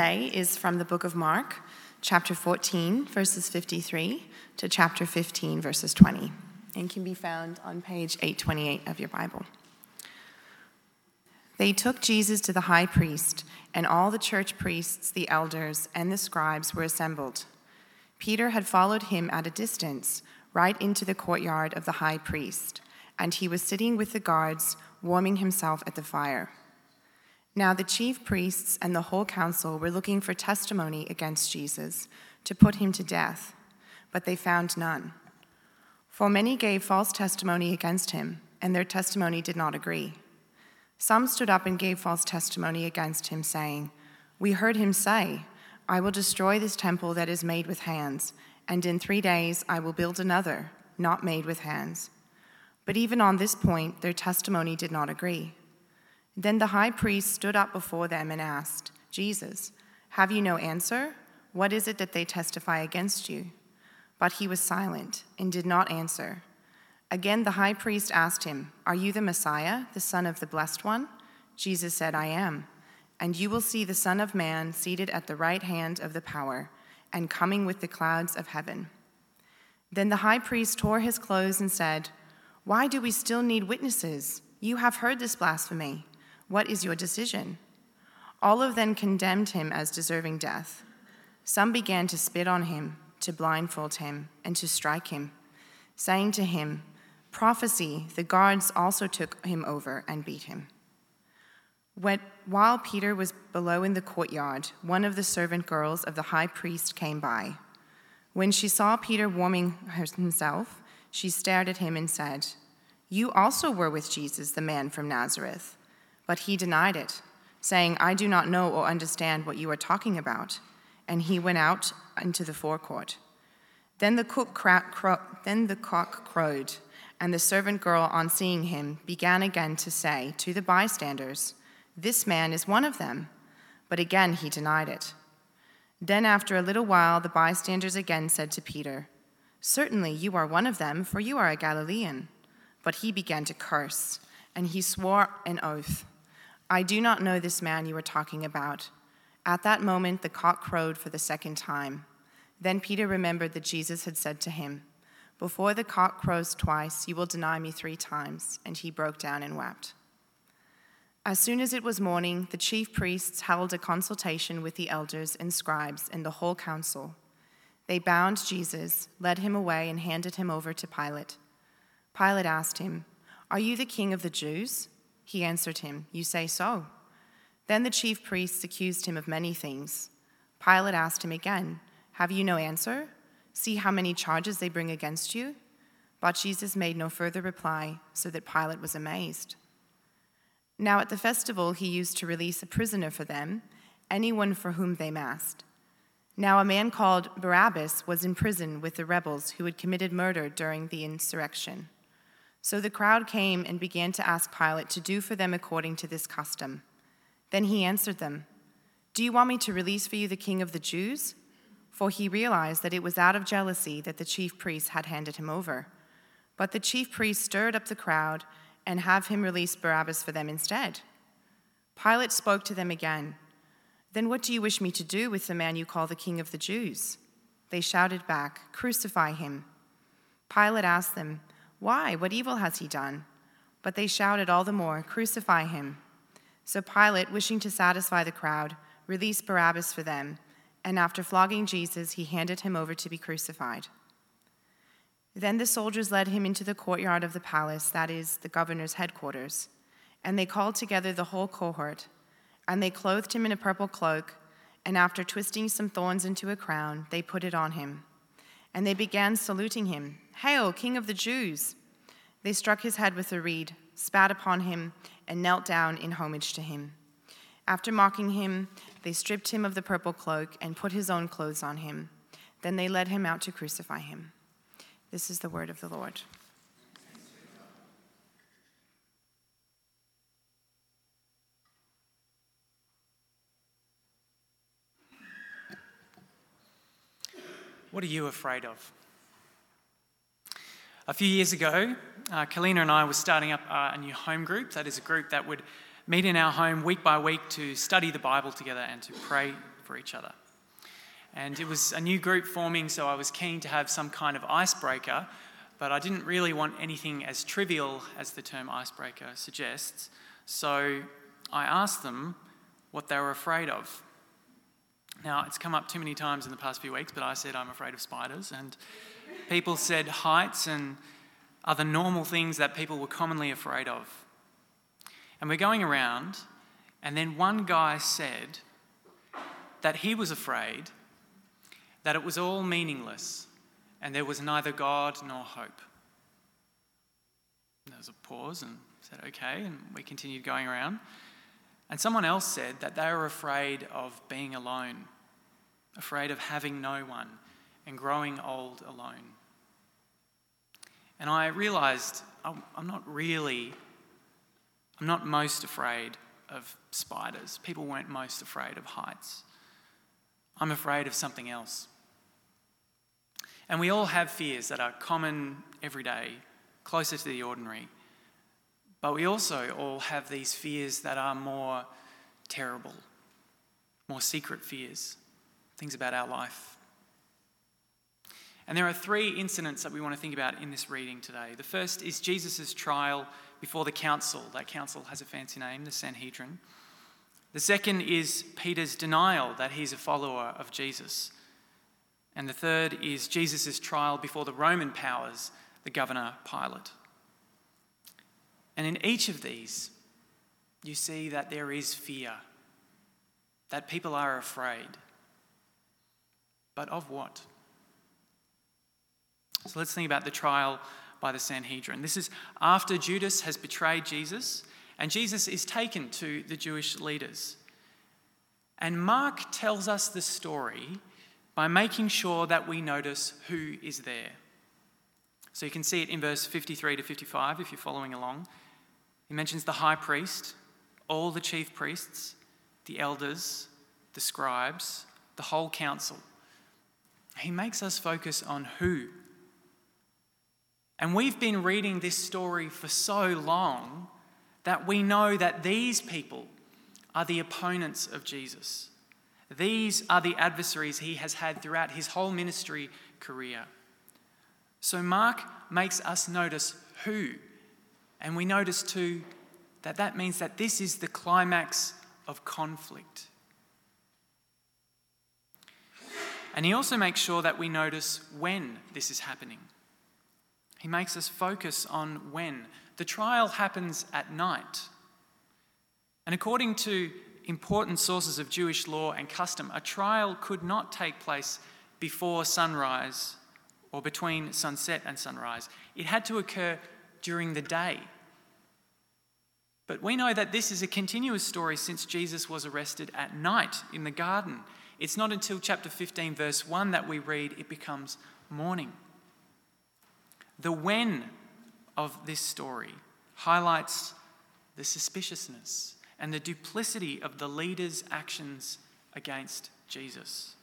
Today is from the book of Mark, chapter 14, verses 53 to chapter 15, verses 20, and can be found on page 828 of your Bible. They took Jesus to the high priest, and all the church priests, the elders, and the scribes were assembled. Peter had followed him at a distance, right into the courtyard of the high priest, and he was sitting with the guards, warming himself at the fire. Now the chief priests and the whole council were looking for testimony against Jesus to put him to death, but they found none. For many gave false testimony against him, and their testimony did not agree. Some stood up and gave false testimony against him, saying, We heard him say, I will destroy this temple that is made with hands, and in three days I will build another, not made with hands. But even on this point, their testimony did not agree. Then the high priest stood up before them and asked, Jesus, have you no answer? What is it that they testify against you? But he was silent and did not answer. Again, the high priest asked him, Are you the Messiah, the Son of the Blessed One? Jesus said, I am. And you will see the Son of Man seated at the right hand of the power and coming with the clouds of heaven. Then the high priest tore his clothes and said, Why do we still need witnesses? You have heard this blasphemy. What is your decision? All of them condemned him as deserving death. Some began to spit on him, to blindfold him, and to strike him, saying to him, Prophecy, the guards also took him over and beat him. When, while Peter was below in the courtyard, one of the servant girls of the high priest came by. When she saw Peter warming himself, she stared at him and said, You also were with Jesus, the man from Nazareth. But he denied it, saying, I do not know or understand what you are talking about. And he went out into the forecourt. Then the, cra- cro- then the cock crowed, and the servant girl, on seeing him, began again to say to the bystanders, This man is one of them. But again he denied it. Then, after a little while, the bystanders again said to Peter, Certainly you are one of them, for you are a Galilean. But he began to curse, and he swore an oath. I do not know this man you are talking about. At that moment, the cock crowed for the second time. Then Peter remembered that Jesus had said to him, Before the cock crows twice, you will deny me three times. And he broke down and wept. As soon as it was morning, the chief priests held a consultation with the elders and scribes and the whole council. They bound Jesus, led him away, and handed him over to Pilate. Pilate asked him, Are you the king of the Jews? He answered him, You say so. Then the chief priests accused him of many things. Pilate asked him again, Have you no answer? See how many charges they bring against you? But Jesus made no further reply, so that Pilate was amazed. Now at the festival, he used to release a prisoner for them, anyone for whom they asked. Now a man called Barabbas was in prison with the rebels who had committed murder during the insurrection. So the crowd came and began to ask Pilate to do for them according to this custom. Then he answered them, Do you want me to release for you the king of the Jews? For he realized that it was out of jealousy that the chief priests had handed him over. But the chief priests stirred up the crowd and have him release Barabbas for them instead. Pilate spoke to them again. Then what do you wish me to do with the man you call the king of the Jews? They shouted back, Crucify him. Pilate asked them, why? What evil has he done? But they shouted all the more, Crucify him. So Pilate, wishing to satisfy the crowd, released Barabbas for them, and after flogging Jesus, he handed him over to be crucified. Then the soldiers led him into the courtyard of the palace, that is, the governor's headquarters, and they called together the whole cohort, and they clothed him in a purple cloak, and after twisting some thorns into a crown, they put it on him. And they began saluting him. Hail, King of the Jews! They struck his head with a reed, spat upon him, and knelt down in homage to him. After mocking him, they stripped him of the purple cloak and put his own clothes on him. Then they led him out to crucify him. This is the word of the Lord. What are you afraid of? A few years ago, uh, Kalina and I were starting up uh, a new home group. That is a group that would meet in our home week by week to study the Bible together and to pray for each other. And it was a new group forming, so I was keen to have some kind of icebreaker, but I didn't really want anything as trivial as the term icebreaker suggests. So I asked them what they were afraid of. Now, it's come up too many times in the past few weeks, but I said I'm afraid of spiders, and people said heights and other normal things that people were commonly afraid of. And we're going around, and then one guy said that he was afraid that it was all meaningless and there was neither God nor hope. There was a pause and said, okay, and we continued going around. And someone else said that they were afraid of being alone, afraid of having no one and growing old alone. And I realized I'm not really, I'm not most afraid of spiders. People weren't most afraid of heights. I'm afraid of something else. And we all have fears that are common every day, closer to the ordinary. But we also all have these fears that are more terrible, more secret fears, things about our life. And there are three incidents that we want to think about in this reading today. The first is Jesus' trial before the council. That council has a fancy name, the Sanhedrin. The second is Peter's denial that he's a follower of Jesus. And the third is Jesus' trial before the Roman powers, the governor Pilate. And in each of these, you see that there is fear, that people are afraid. But of what? So let's think about the trial by the Sanhedrin. This is after Judas has betrayed Jesus, and Jesus is taken to the Jewish leaders. And Mark tells us the story by making sure that we notice who is there. So you can see it in verse 53 to 55 if you're following along. He mentions the high priest, all the chief priests, the elders, the scribes, the whole council. He makes us focus on who. And we've been reading this story for so long that we know that these people are the opponents of Jesus. These are the adversaries he has had throughout his whole ministry career. So Mark makes us notice who and we notice too that that means that this is the climax of conflict. And he also makes sure that we notice when this is happening. He makes us focus on when. The trial happens at night. And according to important sources of Jewish law and custom, a trial could not take place before sunrise or between sunset and sunrise. It had to occur during the day. But we know that this is a continuous story since Jesus was arrested at night in the garden. It's not until chapter 15, verse 1, that we read it becomes morning. The when of this story highlights the suspiciousness and the duplicity of the leaders' actions against Jesus.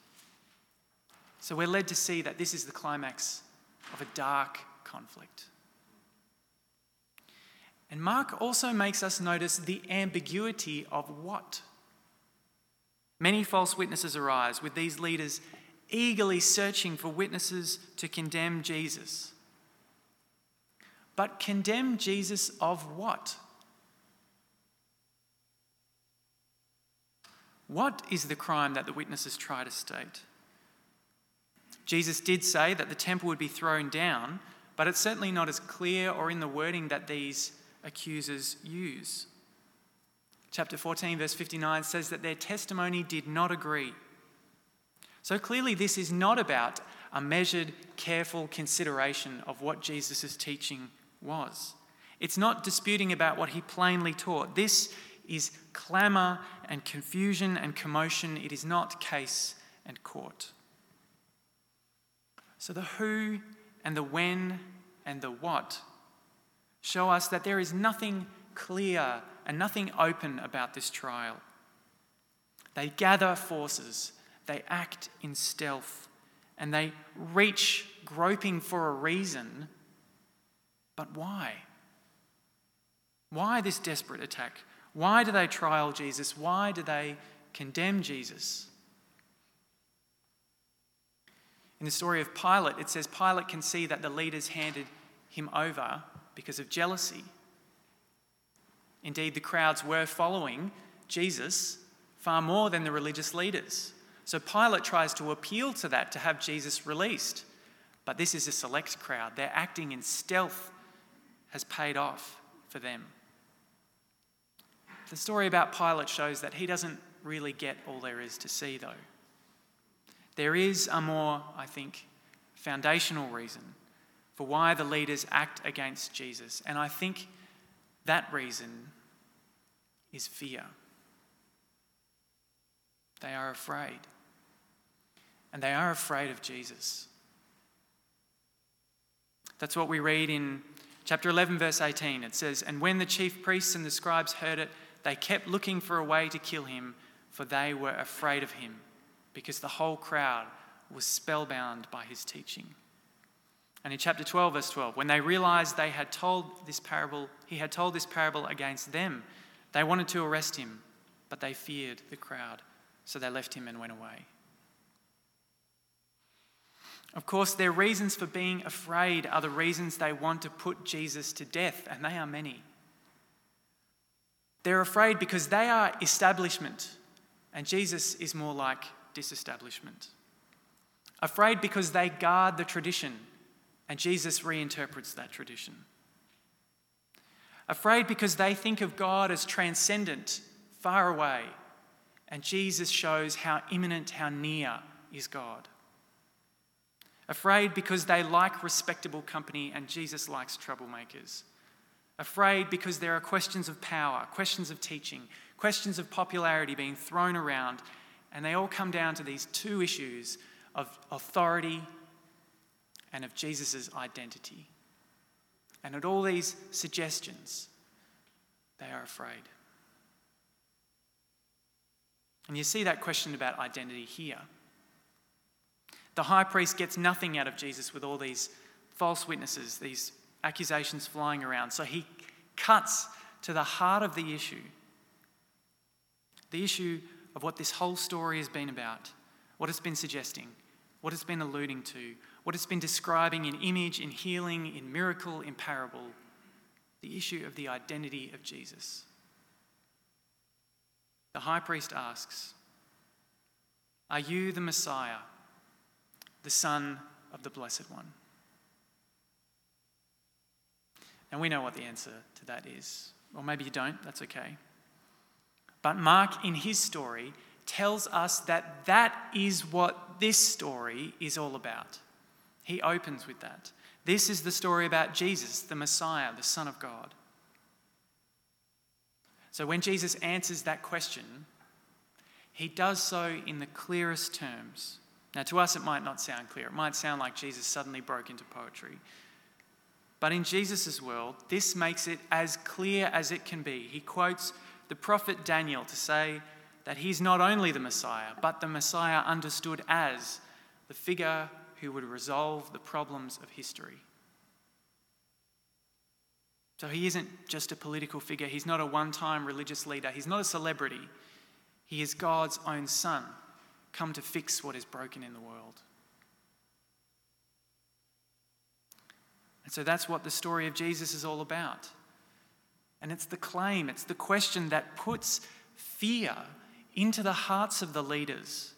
So we're led to see that this is the climax of a dark conflict. And Mark also makes us notice the ambiguity of what. Many false witnesses arise, with these leaders eagerly searching for witnesses to condemn Jesus. But condemn Jesus of what? What is the crime that the witnesses try to state? Jesus did say that the temple would be thrown down, but it's certainly not as clear or in the wording that these accusers use. Chapter 14, verse 59 says that their testimony did not agree. So clearly, this is not about a measured, careful consideration of what Jesus' is teaching was. It's not disputing about what he plainly taught. This is clamour and confusion and commotion. It is not case and court. So the who and the when and the what show us that there is nothing clear and nothing open about this trial. They gather forces, they act in stealth, and they reach groping for a reason. But why? Why this desperate attack? Why do they trial Jesus? Why do they condemn Jesus? In the story of Pilate, it says Pilate can see that the leaders handed him over because of jealousy. Indeed, the crowds were following Jesus far more than the religious leaders. So Pilate tries to appeal to that to have Jesus released. But this is a select crowd. They're acting in stealth has paid off for them. The story about Pilate shows that he doesn't really get all there is to see, though. There is a more, I think, foundational reason for why the leaders act against Jesus. And I think that reason is fear. They are afraid. And they are afraid of Jesus. That's what we read in chapter 11, verse 18. It says, And when the chief priests and the scribes heard it, they kept looking for a way to kill him, for they were afraid of him, because the whole crowd was spellbound by his teaching. And in chapter 12, verse 12, when they realized they had told this parable, he had told this parable against them, they wanted to arrest him, but they feared the crowd, so they left him and went away. Of course, their reasons for being afraid are the reasons they want to put Jesus to death, and they are many. They're afraid because they are establishment, and Jesus is more like disestablishment. Afraid because they guard the tradition, and Jesus reinterprets that tradition. Afraid because they think of God as transcendent, far away, and Jesus shows how immanent, how near is God. Afraid because they like respectable company, and Jesus likes troublemakers. Afraid because there are questions of power, questions of teaching, questions of popularity being thrown around, and they all come down to these two issues of authority and of Jesus' identity. And at all these suggestions, they are afraid. And you see that question about identity here. The high priest gets nothing out of Jesus with all these false witnesses, these accusations flying around. So he cuts to the heart of the issue the issue of what this whole story has been about, what it's been suggesting, what it's been alluding to, what it's been describing in image, in healing, in miracle, in parable the issue of the identity of Jesus. The high priest asks, Are you the Messiah, the Son of the Blessed One? And we know what the answer to that is. Or maybe you don't, that's okay. But Mark, in his story, tells us that that is what this story is all about. He opens with that. This is the story about Jesus, the Messiah, the Son of God. So when Jesus answers that question, he does so in the clearest terms. Now, to us, it might not sound clear. It might sound like Jesus suddenly broke into poetry. But in Jesus' world, this makes it as clear as it can be. He quotes the prophet Daniel to say that he's not only the Messiah, but the Messiah understood as the figure who would resolve the problems of history. So he isn't just a political figure, he's not a one time religious leader, he's not a celebrity. He is God's own Son, come to fix what is broken in the world. And so that's what the story of Jesus is all about. And it's the claim, it's the question that puts fear into the hearts of the leaders.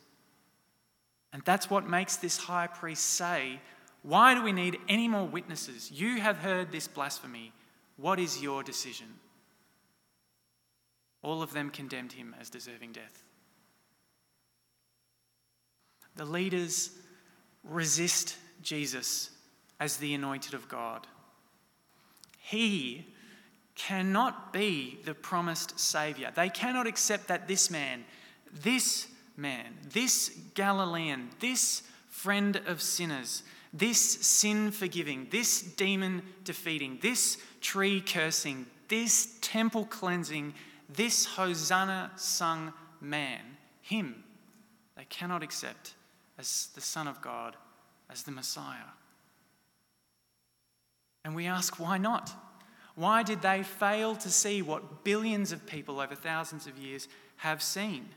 And that's what makes this high priest say, Why do we need any more witnesses? You have heard this blasphemy. What is your decision? All of them condemned him as deserving death. The leaders resist Jesus as the anointed of God. He cannot be the promised Saviour. They cannot accept that this man, this man, this Galilean, this friend of sinners, this sin forgiving, this demon defeating, this tree cursing, this temple cleansing, this Hosanna sung man, him, they cannot accept as the Son of God, as the Messiah. And we ask, why not? Why did they fail to see what billions of people over thousands of years have seen?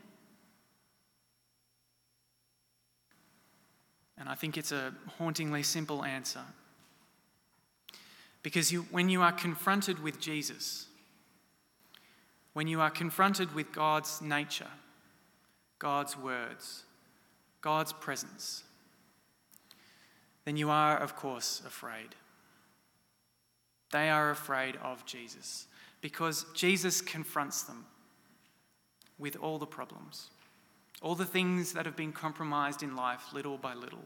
And I think it's a hauntingly simple answer. Because you, when you are confronted with Jesus, when you are confronted with God's nature, God's words, God's presence, then you are, of course, afraid. They are afraid of Jesus because Jesus confronts them with all the problems, all the things that have been compromised in life little by little,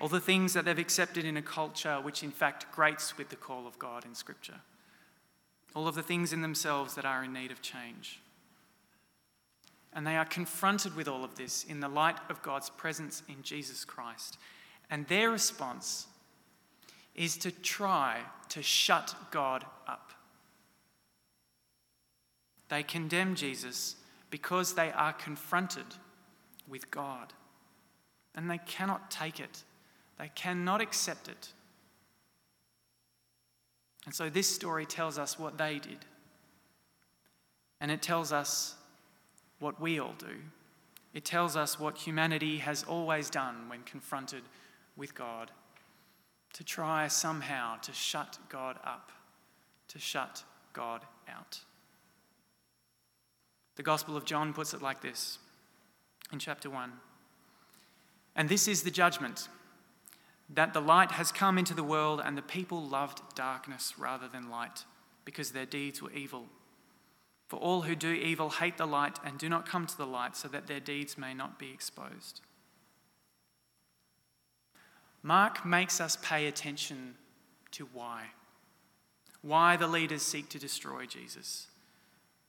all the things that they've accepted in a culture which, in fact, grates with the call of God in Scripture, all of the things in themselves that are in need of change. And they are confronted with all of this in the light of God's presence in Jesus Christ. And their response is to try to shut God up. They condemn Jesus because they are confronted with God. And they cannot take it, they cannot accept it. And so this story tells us what they did. And it tells us what we all do. It tells us what humanity has always done when confronted with God to try somehow to shut God up, to shut God out. The Gospel of John puts it like this in chapter 1 And this is the judgment that the light has come into the world, and the people loved darkness rather than light, because their deeds were evil. For all who do evil hate the light and do not come to the light, so that their deeds may not be exposed. Mark makes us pay attention to why. Why the leaders seek to destroy Jesus.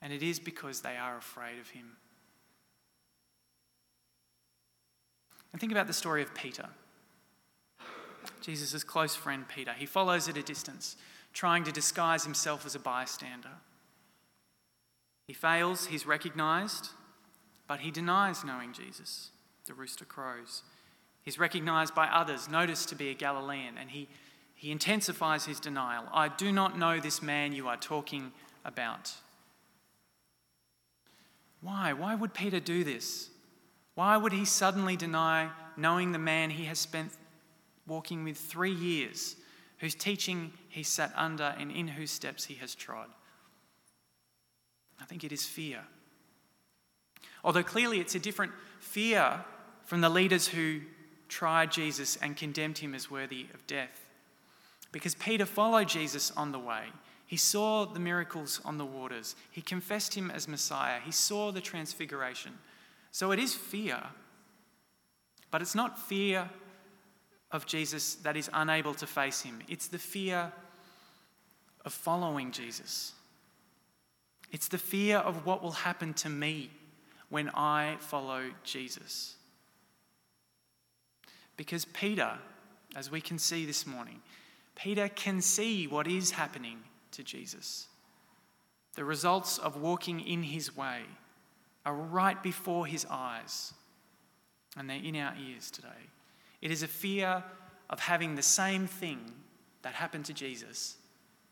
And it is because they are afraid of him. And think about the story of Peter. Jesus' close friend Peter. He follows at a distance, trying to disguise himself as a bystander. He fails, he's recognized, but he denies knowing Jesus. The rooster crows. He's recognized by others, noticed to be a Galilean, and he, he intensifies his denial. I do not know this man you are talking about. Why? Why would Peter do this? Why would he suddenly deny knowing the man he has spent walking with three years, whose teaching he sat under and in whose steps he has trod? I think it is fear. Although clearly it's a different fear from the leaders who tried Jesus and condemned him as worthy of death. Because Peter followed Jesus on the way. He saw the miracles on the waters. He confessed him as Messiah. He saw the transfiguration. So it is fear, but it's not fear of Jesus that is unable to face him. It's the fear of following Jesus. It's the fear of what will happen to me when I follow Jesus. Because Peter, as we can see this morning, Peter can see what is happening to Jesus. The results of walking in his way are right before his eyes, and they're in our ears today. It is a fear of having the same thing that happened to Jesus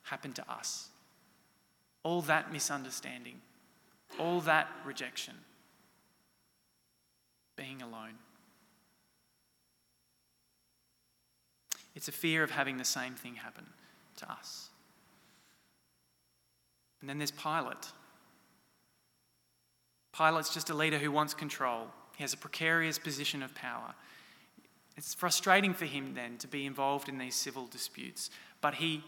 happen to us. All that misunderstanding, all that rejection, being alone. It's a fear of having the same thing happen to us. And then there's Pilate. Pilate's just a leader who wants control. He has a precarious position of power. It's frustrating for him then to be involved in these civil disputes, but he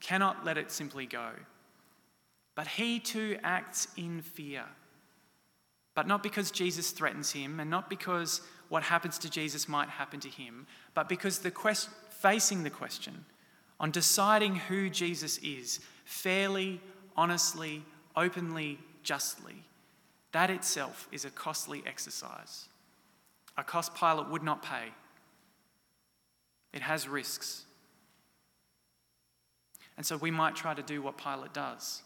cannot let it simply go. But he too acts in fear. But not because Jesus threatens him and not because what happens to Jesus might happen to him, but because the quest- facing the question on deciding who Jesus is fairly, honestly, openly, justly, that itself is a costly exercise. A cost Pilate would not pay. It has risks. And so we might try to do what Pilate does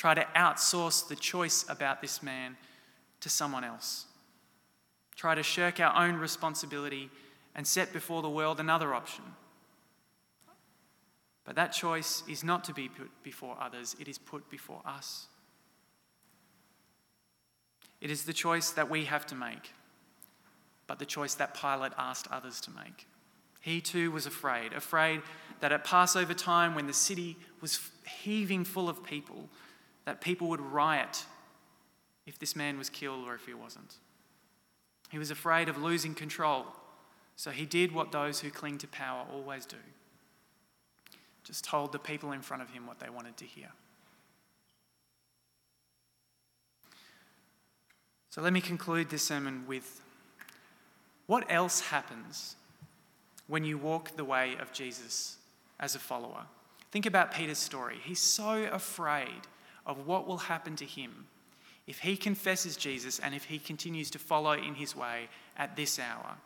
try to outsource the choice about this man to someone else. Try to shirk our own responsibility and set before the world another option but that choice is not to be put before others, it is put before us. It is the choice that we have to make, but the choice that Pilate asked others to make. He too was afraid, afraid that at Passover time, when the city was heaving full of people, that people would riot if this man was killed or if he wasn't. He was afraid of losing control, so he did what those who cling to power always do just told the people in front of him what they wanted to hear. So let me conclude this sermon with what else happens when you walk the way of Jesus as a follower? Think about Peter's story. He's so afraid of what will happen to him if he confesses Jesus and if he continues to follow in his way at this hour.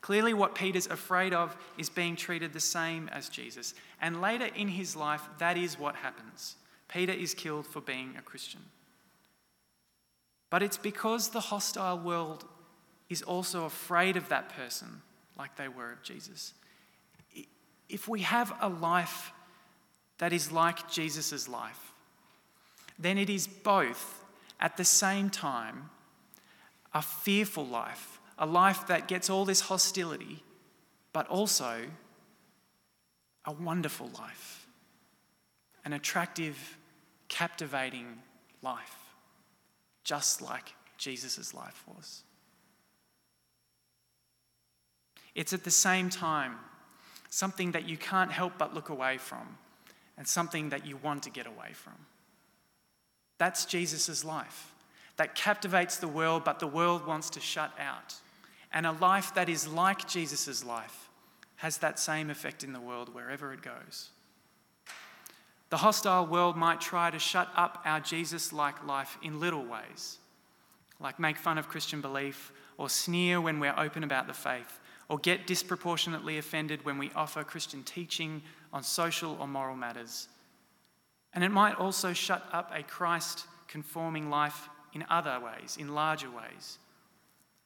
Clearly, what Peter's afraid of is being treated the same as Jesus. And later in his life, that is what happens. Peter is killed for being a Christian. But it's because the hostile world is also afraid of that person, like they were of Jesus. If we have a life that is like Jesus' life, then it is both at the same time a fearful life, a life that gets all this hostility, but also a wonderful life, an attractive, captivating life, just like Jesus' life was. It's at the same time something that you can't help but look away from and something that you want to get away from. That's Jesus' life that captivates the world, but the world wants to shut out. And a life that is like Jesus' life has that same effect in the world wherever it goes. The hostile world might try to shut up our Jesus like life in little ways, like make fun of Christian belief or sneer when we're open about the faith or get disproportionately offended when we offer Christian teaching on social or moral matters. And it might also shut up a Christ conforming life in other ways, in larger ways,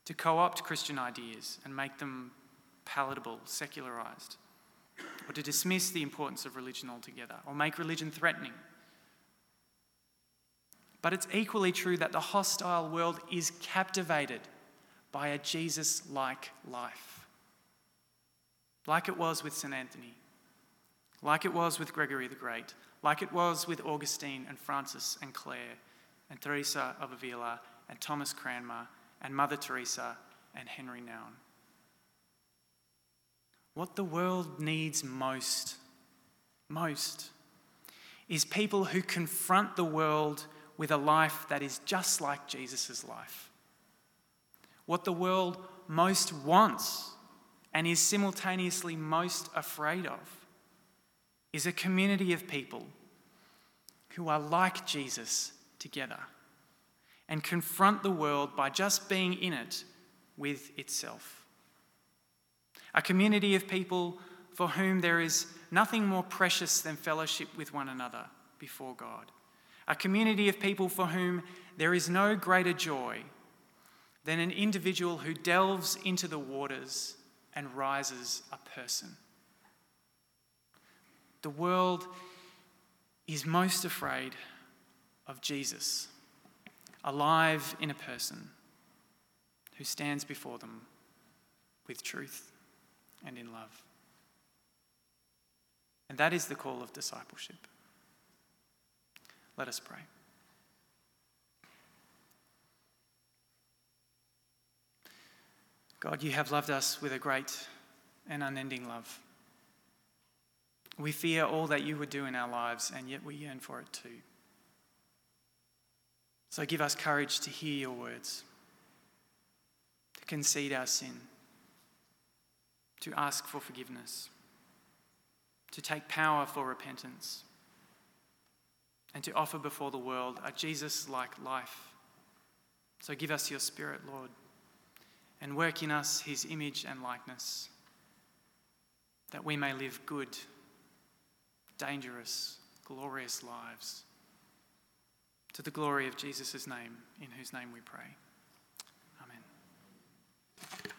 to co opt Christian ideas and make them palatable, secularized, or to dismiss the importance of religion altogether, or make religion threatening. But it's equally true that the hostile world is captivated by a Jesus like life like it was with St. Anthony, like it was with Gregory the Great, like it was with Augustine and Francis and Clare and Teresa of Avila and Thomas Cranmer and Mother Teresa and Henri Nouwen. What the world needs most, most, is people who confront the world with a life that is just like Jesus' life. What the world most wants and is simultaneously most afraid of is a community of people who are like Jesus together and confront the world by just being in it with itself. A community of people for whom there is nothing more precious than fellowship with one another before God. A community of people for whom there is no greater joy than an individual who delves into the waters and rises a person. The world is most afraid of Jesus, alive in a person who stands before them with truth and in love. And that is the call of discipleship. Let us pray. God, you have loved us with a great and unending love. We fear all that you would do in our lives, and yet we yearn for it too. So give us courage to hear your words, to concede our sin, to ask for forgiveness, to take power for repentance, and to offer before the world a Jesus like life. So give us your spirit, Lord and work in us his image and likeness, that we may live good, dangerous, glorious lives. To the glory of Jesus' name, in whose name we pray. Amen.